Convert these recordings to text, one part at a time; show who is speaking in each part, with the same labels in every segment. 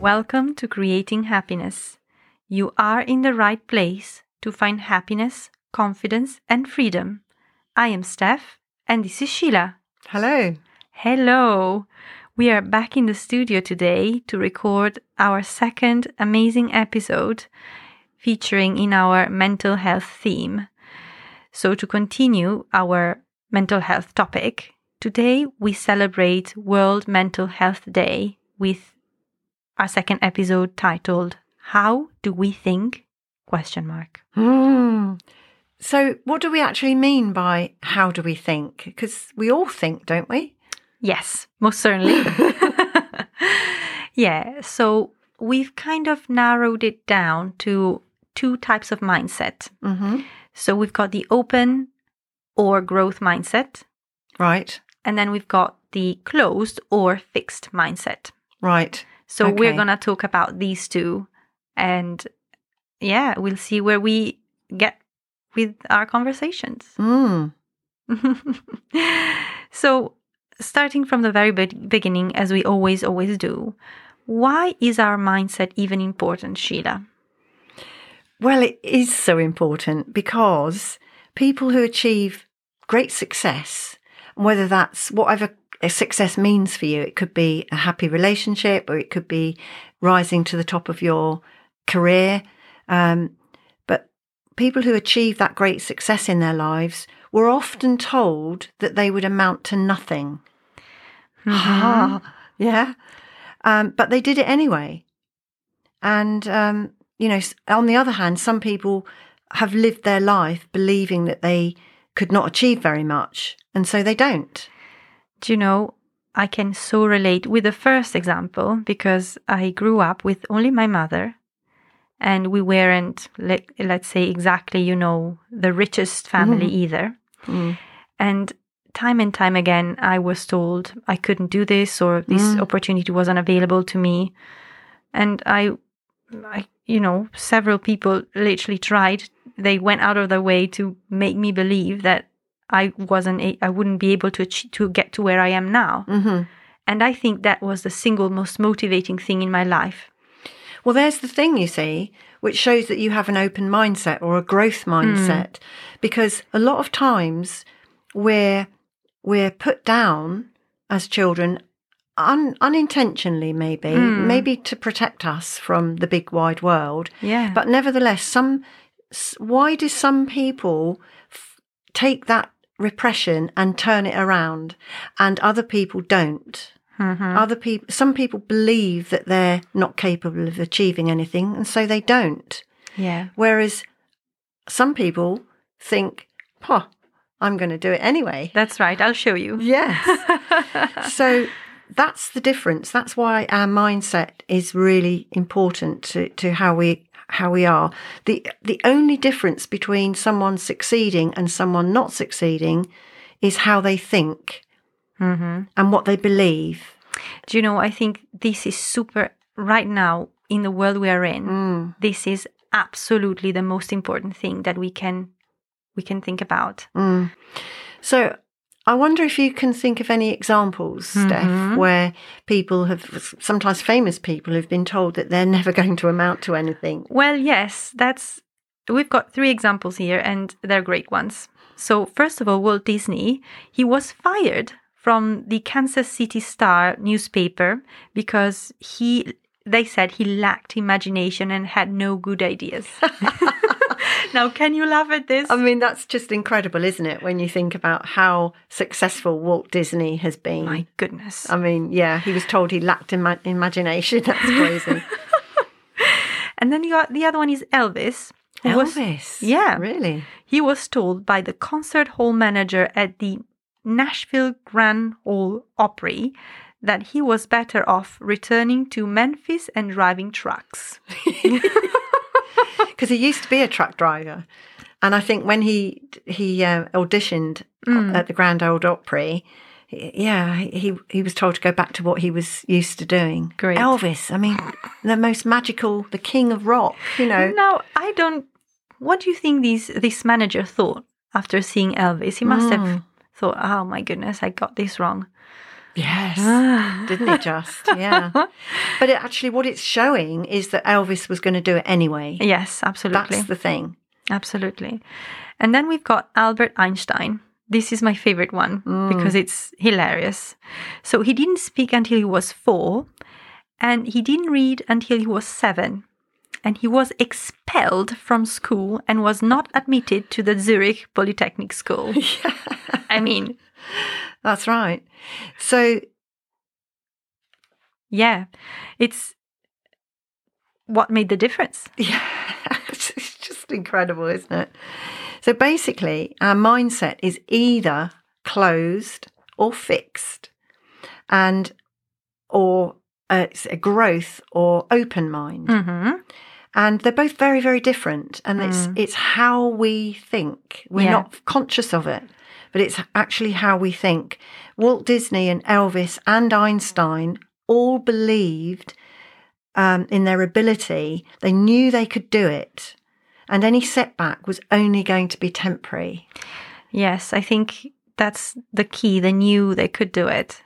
Speaker 1: Welcome to Creating Happiness. You are in the right place to find happiness, confidence, and freedom. I am Stef, and this is Sheela.
Speaker 2: Hello.
Speaker 1: Hello. We are back in the studio today to record our second amazing episode featuring in our mental health theme. So, to continue our mental health topic, today we celebrate World Mental Health Day with our second episode titled How Do We Think? question mark.
Speaker 2: Hmm. So, what do we actually mean by how do we think? Because we all think, don't we?
Speaker 1: Yes, most certainly. yeah, so we've kind of narrowed it down to two types of mindset.
Speaker 2: Mm-hmm.
Speaker 1: So we've got the open or growth mindset,
Speaker 2: Right.
Speaker 1: and then we've got the closed or fixed mindset.
Speaker 2: Right.
Speaker 1: So we're going to talk about these two and yeah, we'll see where we get with our conversations.
Speaker 2: Mm.
Speaker 1: so, starting from the very be- beginning, as we always, always do, why is our mindset even important, Sheela?
Speaker 2: Well, it is so important because people who achieve great success, whether that's whatever success means for you, it could be a happy relationship or it could be rising to the top of your career. Um, but people who achieve that great success in their lives were often told that they would amount to nothing. Ah, yeah. Um, but they did it anyway. And, um, you know, on the other hand, some people have lived their life believing that they could not achieve very much. And so they don't.
Speaker 1: You know, I can so relate with the first example because I grew up with only my mother and we weren't, let, let's say, exactly, you know, the richest family either.
Speaker 2: Mm.
Speaker 1: And time and time again, I was told I couldn't do this or this
Speaker 2: Mm.
Speaker 1: opportunity wasn't available to me. And I, I, you know, several people literally tried. They went out of their way to make me believe that I wasn't, a- I wouldn't be able to ach- to get to where I am now.
Speaker 2: hmm
Speaker 1: And I think that was the single most motivating thing in my life.
Speaker 2: Well, there's the thing, you see, which shows that you have an open mindset or a growth mindset. Because a lot of times we're, we're put down as children un, unintentionally, maybe, maybe to protect us from the big wide world.
Speaker 1: Yeah.
Speaker 2: But nevertheless, some, s- why do some people f- take that repression and turn it around and other people don't?
Speaker 1: Mhm.
Speaker 2: Other people, some people believe that they're not capable of achieving anything, and so they don't.
Speaker 1: Yeah.
Speaker 2: Whereas some people think, "Huh, I'm going to do it anyway."
Speaker 1: That's right. I'll show you.
Speaker 2: Yes. so that's the difference. That's why our mindset is really important to, to how we how we are. The the only difference between someone succeeding and someone not succeeding is how they think
Speaker 1: hmm
Speaker 2: and what they believe.
Speaker 1: Do you know, I think this is super right now in the world we are in.
Speaker 2: Mm.
Speaker 1: This is absolutely the most important thing that we can we can think about.
Speaker 2: Mm. So I wonder if you can think of any examples, Stef, mm-hmm. where people have, sometimes famous people, have been told that they're never going to amount to anything.
Speaker 1: Well, yes, that's we've got three examples here and they're great ones. So, first of all, Walt Disney, he was fired from the Kansas City Star newspaper because he they said he lacked imagination and had no good ideas. now, can you laugh at this?
Speaker 2: I mean, that's just incredible, isn't it, when you think about how successful Walt Disney has been?
Speaker 1: My goodness.
Speaker 2: I mean, yeah, he was told he lacked ima- imagination. That's crazy.
Speaker 1: And then you got the other one is Elvis. who was-
Speaker 2: Elvis.
Speaker 1: yeah.
Speaker 2: Really?
Speaker 1: he was told by the concert hall manager at the Nashville Grand Ole Opry that he was better off returning to Memphis and driving trucks.
Speaker 2: Because he used to be a truck driver. And I think when he he uh, auditioned at the Grand Ole Opry, yeah, he he was told to go back to what he was used to doing.
Speaker 1: Great.
Speaker 2: Elvis, I mean, the most magical, the king of rock. You know,
Speaker 1: Now, I don't. What do you think these this manager thought after seeing Elvis? He must have thought, "Oh my goodness, I got this wrong."
Speaker 2: Yes. Ah. Didn't he just? Yeah. But it actually, what it's showing is that Elvis was going to do it anyway.
Speaker 1: Yes, absolutely.
Speaker 2: That's the thing.
Speaker 1: Absolutely. And then we've got Albert Einstein. This is my favorite one mm. because it's hilarious. So he didn't speak until he was four, and he didn't read until he was seven. And he was expelled from school and was not admitted to the Zurich Polytechnic School. I mean,
Speaker 2: That's right. So,
Speaker 1: yeah, it's what made the difference.
Speaker 2: yeah, it's just incredible, isn't it? So basically, our mindset is either closed or fixed, and or uh, it's a growth or open mind.
Speaker 1: hmm
Speaker 2: and they're both very very different. And it's it's how we think. We're
Speaker 1: Yeah.
Speaker 2: not conscious of it but it's actually how we think. Walt disney and elvis and einstein all believed um, in their ability. They knew they could do it. And any setback was only going to be temporary.
Speaker 1: Yes, I think that's the key. They knew they could do it.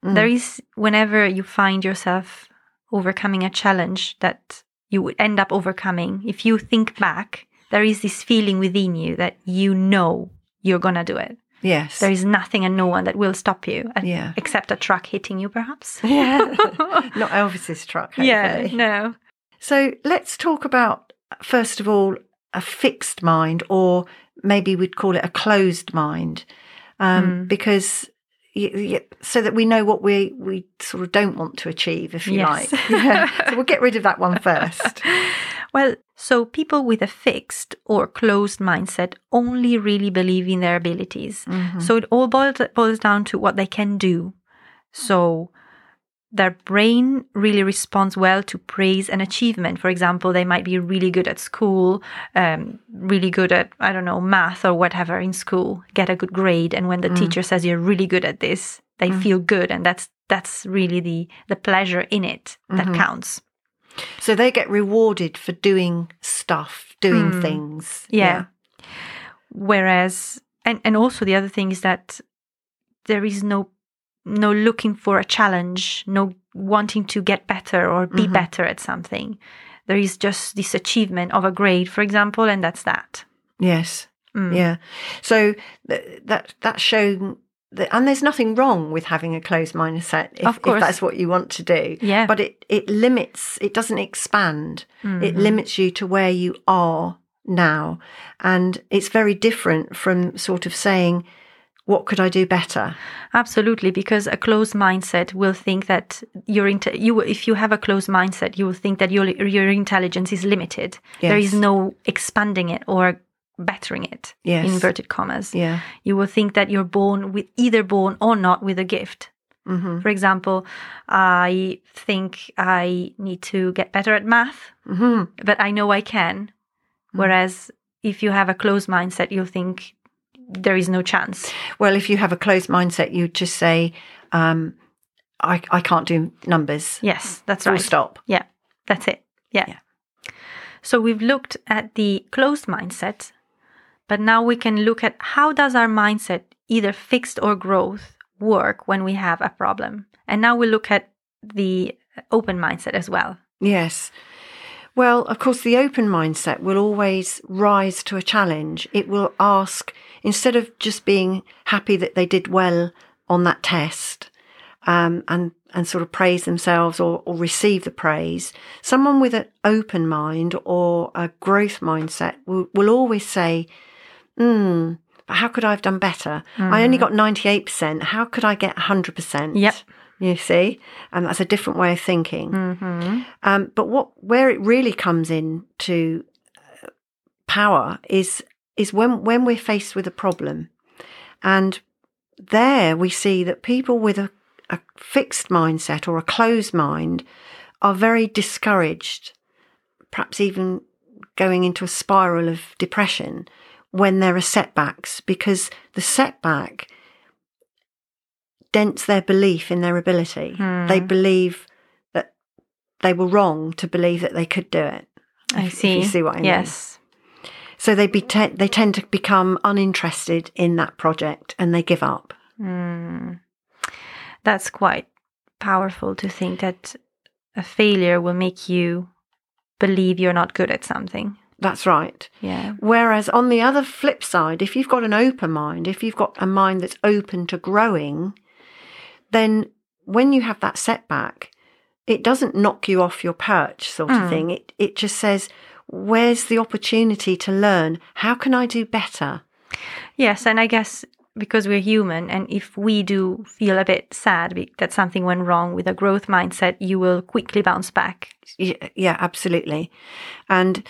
Speaker 1: There is, whenever you find yourself overcoming a challenge that you would end up overcoming, if you think back, there is this feeling within you that you know you're going to do it.
Speaker 2: yes
Speaker 1: There is nothing and no one that will stop you, uh,
Speaker 2: Yeah.
Speaker 1: except a truck hitting you, perhaps.
Speaker 2: yeah not elvis's truck
Speaker 1: yeah, no.
Speaker 2: So let's talk about, first of all, a fixed mind, or maybe we'd call it a closed mind, um, because y- y- so that we know what we, we sort of don't want to achieve, if you
Speaker 1: Yes.
Speaker 2: like. Yeah. So we'll get rid of that one first.
Speaker 1: Well, so people with a fixed or closed mindset only really believe in their abilities. Mm-hmm. So it all boils, boils down to what they can do. So their brain really responds well to praise and achievement. For example, they might be really good at school, um, really good at, I don't know, math or whatever in school, get a good grade. And when the mm. teacher says you're really good at this, they mm. feel good. And that's, that's really the, the pleasure in it that mm-hmm. counts.
Speaker 2: So they get rewarded for doing stuff, doing hmm. things.
Speaker 1: Yeah. Whereas, and, and also the other thing is that there is no no looking for a challenge, no wanting to get better or be better at something. There is just this achievement of a grade, for example, and that's that.
Speaker 2: Yes.
Speaker 1: Mm.
Speaker 2: Yeah. So th- that that's shown that, and there's nothing wrong with having a closed mindset if,
Speaker 1: Of course.
Speaker 2: if that's what you want to do.
Speaker 1: Yeah.
Speaker 2: But it it limits. It doesn't expand. It limits you to where you are now, and it's very different from sort of saying, "What could I do better?"
Speaker 1: Absolutely, because a closed mindset will think that your you if you have a closed mindset, you will think that your your intelligence is limited. There is no expanding it or bettering it.
Speaker 2: Yes.
Speaker 1: In inverted commas.
Speaker 2: Yeah.
Speaker 1: You will think that you're born with either born or not with a gift.
Speaker 2: Mm-hmm.
Speaker 1: For example, I think I need to get better at math,
Speaker 2: hmm
Speaker 1: but I know I can. Whereas if you have a closed mindset, you'll think there is no chance.
Speaker 2: Well, if you have a closed mindset, you just say, um, "I I can't do numbers."
Speaker 1: Yes, that's
Speaker 2: Full
Speaker 1: right.
Speaker 2: stop.
Speaker 1: Yeah, that's it. Yeah.
Speaker 2: Yeah.
Speaker 1: So we've looked at the closed mindset, but now we can look at how does our mindset, either fixed or growth, work when we have a problem. And now we look at the open mindset as well.
Speaker 2: Yes. Well, of course, the open mindset will always rise to a challenge. It will ask, instead of just being happy that they did well on that test um, and, and sort of praise themselves or, or receive the praise, someone with an open mind or a growth mindset will, will always say, hmm, but how could I have done better? I only got 98%. How could I get 100%?
Speaker 1: Yep.
Speaker 2: You see? And that's a different way of thinking.
Speaker 1: Mm-hmm.
Speaker 2: Um, but what where it really comes in to uh, power is is when when we're faced with a problem, and there we see that people with a, a fixed mindset or a closed mind are very discouraged, perhaps even going into a spiral of depression when there are setbacks because the setback dents their belief in their ability. They believe that they were wrong to believe that they could do it.
Speaker 1: I
Speaker 2: If- if
Speaker 1: see.
Speaker 2: you see what I mean.
Speaker 1: Yes.
Speaker 2: So they be te- they tend to become uninterested in that project and they give up.
Speaker 1: Mm. That's quite powerful to think that a failure will make you believe you're not good at something.
Speaker 2: That's right.
Speaker 1: Yeah.
Speaker 2: Whereas on the other flip side, if you've got an open mind, if you've got a mind that's open to growing, then when you have that setback, it doesn't knock you off your perch sort of
Speaker 1: Mm.
Speaker 2: thing. It it just says, where's the opportunity to learn? How can I do better?
Speaker 1: Yes, and I guess because we're human, and if we do feel a bit sad that something went wrong with a growth mindset, you will quickly bounce back.
Speaker 2: Yeah, yeah, absolutely. And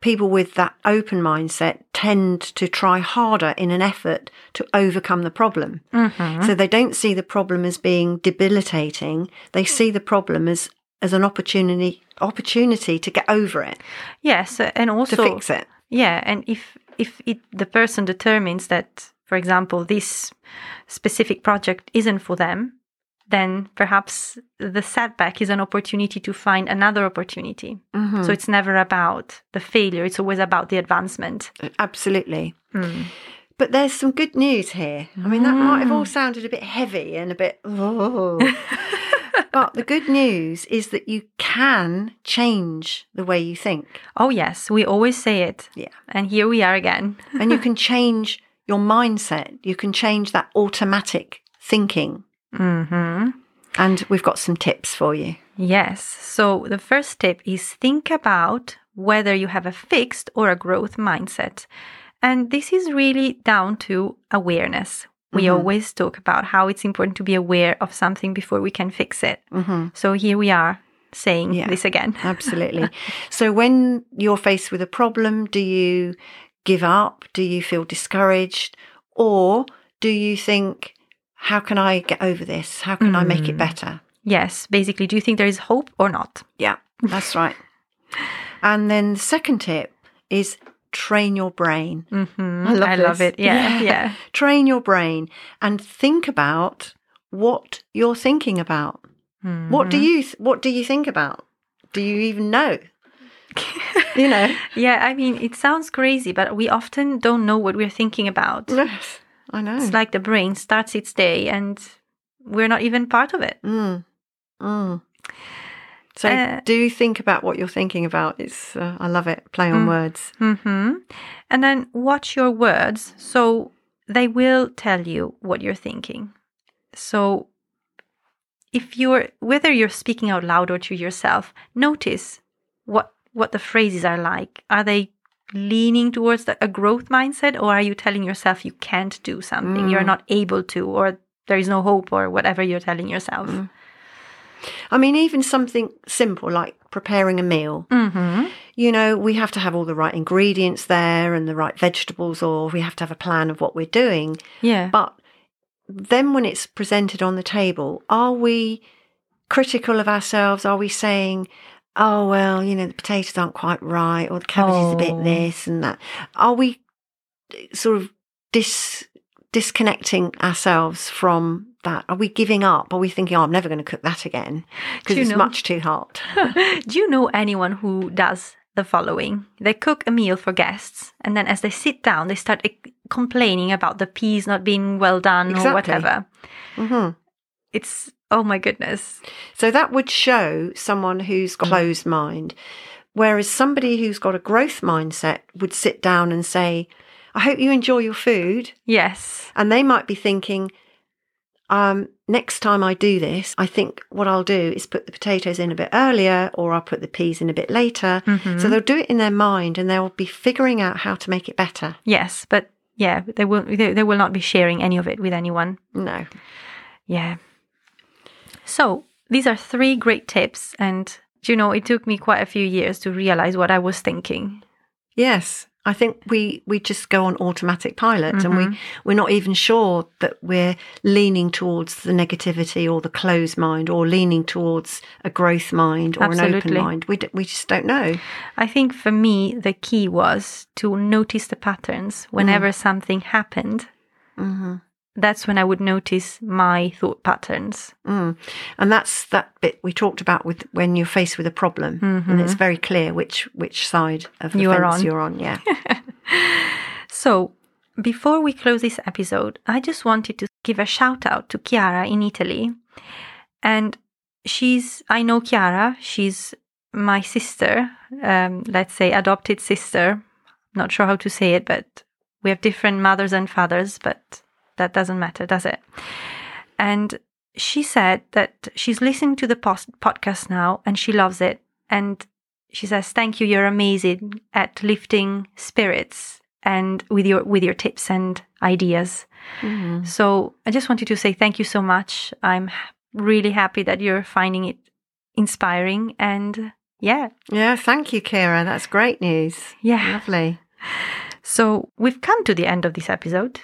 Speaker 2: people with that open mindset tend to try harder in an effort to overcome the problem.
Speaker 1: Mm-hmm.
Speaker 2: So they don't see the problem as being debilitating. They see the problem as as an opportunity opportunity to get over it,
Speaker 1: Yes, and also to
Speaker 2: fix it.
Speaker 1: Yeah, and if if it, the person determines that, for example, this specific project isn't for them, then perhaps the setback is an opportunity to find another opportunity.
Speaker 2: Mhm.
Speaker 1: So it's never about the failure; it's always about the advancement.
Speaker 2: Absolutely.
Speaker 1: Mm.
Speaker 2: But there's some good news here. I mean, that might have all sounded a bit heavy and a bit. Oh. but the good news is that you can change the way you think.
Speaker 1: Oh yes, we always say it.
Speaker 2: Yeah.
Speaker 1: And here we are again.
Speaker 2: and you can change your mindset. You can change that automatic thinking.
Speaker 1: Hmm
Speaker 2: And we've got some tips for you.
Speaker 1: Yes. So the first tip is think about whether you have a fixed or a growth mindset. And this is really down to awareness. We
Speaker 2: Mhm.
Speaker 1: always talk about how it's important to be aware of something before we can fix it.
Speaker 2: hmm
Speaker 1: So here we are saying
Speaker 2: Yeah.
Speaker 1: this again.
Speaker 2: Absolutely. so when you're faced with a problem, do you give up? Do you feel discouraged? Or do you think, how can I get over this? How can I make it
Speaker 1: Mm.
Speaker 2: better?
Speaker 1: yes. Basically, do you think there is hope or not?
Speaker 2: Yeah, that's right. And then the second tip is train your brain.
Speaker 1: hmm
Speaker 2: I love
Speaker 1: love it. Yeah.
Speaker 2: Yeah.
Speaker 1: Yeah.
Speaker 2: Train your brain and think about what you're thinking about. What do
Speaker 1: Mhm.
Speaker 2: you th- what do you think about? Do you even know? you know.
Speaker 1: Yeah. I mean, it sounds crazy, but we often don't know what we're thinking about.
Speaker 2: Yes, I know.
Speaker 1: It's like the brain starts its day and we're not even part of it.
Speaker 2: Mm. Mm. So
Speaker 1: Uh,
Speaker 2: do think about what you're thinking about. It's uh, I love it. Play on
Speaker 1: Mm.
Speaker 2: words.
Speaker 1: hmm And then watch your words. So they will tell you what you're thinking. So if you're, whether you're speaking out loud or to yourself, notice what, what the phrases are like. Are they leaning towards the, a growth mindset or are you telling yourself you can't do something, you're
Speaker 2: Mm.
Speaker 1: not able to, or there is no hope or whatever you're telling yourself?
Speaker 2: Mm. I mean, even something simple like preparing a meal.
Speaker 1: Mm-hmm.
Speaker 2: You know, we have to have all the right ingredients there and the right vegetables, or we have to have a plan of what we're doing.
Speaker 1: Yeah.
Speaker 2: But then when it's presented on the table, are we critical of ourselves? Are we saying, oh, well, you know, the potatoes aren't quite right, or the cabbage is a bit
Speaker 1: Oh.
Speaker 2: this and that? Are we sort of dis- disconnecting ourselves from that? Are we giving up? Are we thinking, oh, I'm never going to cook that again because it's
Speaker 1: know-
Speaker 2: much too hot?
Speaker 1: Do you know anyone who does the following? They cook a meal for guests, and then as they sit down, they start eh, complaining about the peas not being well done or
Speaker 2: Exactly.
Speaker 1: whatever.
Speaker 2: hmm
Speaker 1: It's oh my goodness.
Speaker 2: So that would show someone who's got a closed mind. Whereas somebody who's got a growth mindset would sit down and say, I hope you enjoy your food.
Speaker 1: Yes.
Speaker 2: And they might be thinking, um, next time I do this, I think what I'll do is put the potatoes in a bit earlier or I'll put the peas in a bit later.
Speaker 1: Mhm.
Speaker 2: So they'll do it in their mind and they'll be figuring out how to make it better.
Speaker 1: Yes, but yeah, they will. They, they will not be sharing any of it with anyone.
Speaker 2: No.
Speaker 1: Yeah. So these are three great tips, and you know, it took me quite a few years to realize what I was thinking.
Speaker 2: Yes. I think we, we just go on automatic pilot and we, we're not even sure that we're leaning towards the negativity or the closed mind or leaning towards a growth mind or an open mind. We, d- we just don't know.
Speaker 1: I think for me, the key was to notice the patterns whenever something happened.
Speaker 2: hmm
Speaker 1: That's when I would notice my thought patterns.
Speaker 2: Mm. And that's that bit we talked about with when you're faced with a problem and it's very clear which which side of the
Speaker 1: You
Speaker 2: fence
Speaker 1: on.
Speaker 2: you're on. Yeah.
Speaker 1: So, before we close this episode, I just wanted to give a shout out to Chiara in Italy. And she's, I know Chiara, she's my sister, um, let's say adopted sister. Not sure how to say it, but we have different mothers and fathers, but that doesn't matter, does it? And she said that she's listening to the post- podcast now and she loves it. And she says, "Thank you. You're amazing at lifting spirits and with your with your tips and ideas."
Speaker 2: Mm-hmm.
Speaker 1: So I just wanted to say thank you so much. I'm really happy that you're finding it inspiring and yeah.
Speaker 2: Yeah, thank you, Chiara. That's great news.
Speaker 1: Yeah.
Speaker 2: Lovely.
Speaker 1: So we've come to the end of this episode.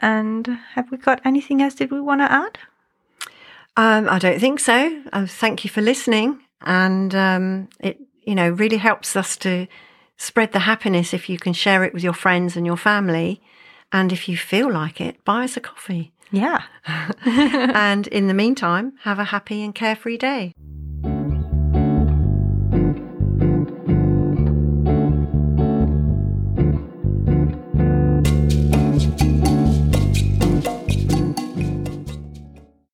Speaker 1: And have we got anything else that we want to add?
Speaker 2: Um, I don't think so. Uh, thank you for listening. And um, it, you know, really helps us to spread the happiness if you can share it with your friends and your family. And if you feel like it, buy us a coffee.
Speaker 1: Yeah.
Speaker 2: and in the meantime, have a happy and carefree day.